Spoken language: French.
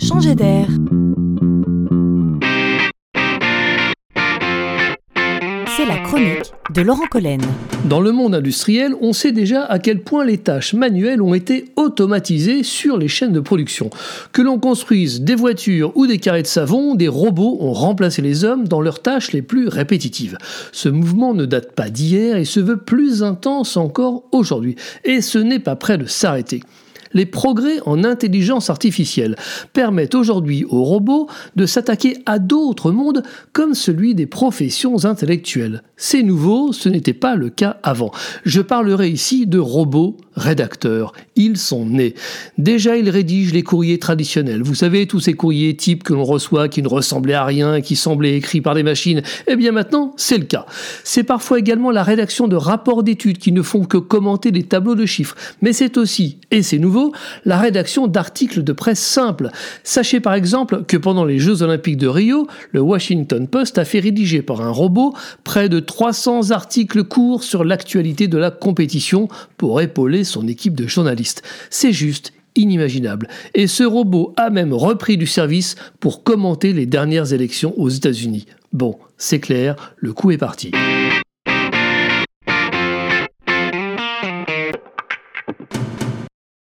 changer d'air. C'est la chronique de Laurent Collen. Dans le monde industriel, on sait déjà à quel point les tâches manuelles ont été automatisées sur les chaînes de production. Que l'on construise des voitures ou des carrés de savon, des robots ont remplacé les hommes dans leurs tâches les plus répétitives. Ce mouvement ne date pas d'hier et se veut plus intense encore aujourd'hui. Et ce n'est pas prêt de s'arrêter les progrès en intelligence artificielle permettent aujourd'hui aux robots de s'attaquer à d'autres mondes comme celui des professions intellectuelles. C'est nouveau, ce n'était pas le cas avant. Je parlerai ici de robots rédacteurs. Ils sont nés. Déjà, ils rédigent les courriers traditionnels. Vous savez, tous ces courriers types que l'on reçoit qui ne ressemblaient à rien qui semblaient écrits par des machines. Eh bien maintenant, c'est le cas. C'est parfois également la rédaction de rapports d'études qui ne font que commenter des tableaux de chiffres. Mais c'est aussi, et c'est nouveau, la rédaction d'articles de presse simples. Sachez par exemple que pendant les Jeux olympiques de Rio, le Washington Post a fait rédiger par un robot près de 300 articles courts sur l'actualité de la compétition pour épauler son équipe de journalistes. C'est juste inimaginable. Et ce robot a même repris du service pour commenter les dernières élections aux États-Unis. Bon, c'est clair, le coup est parti.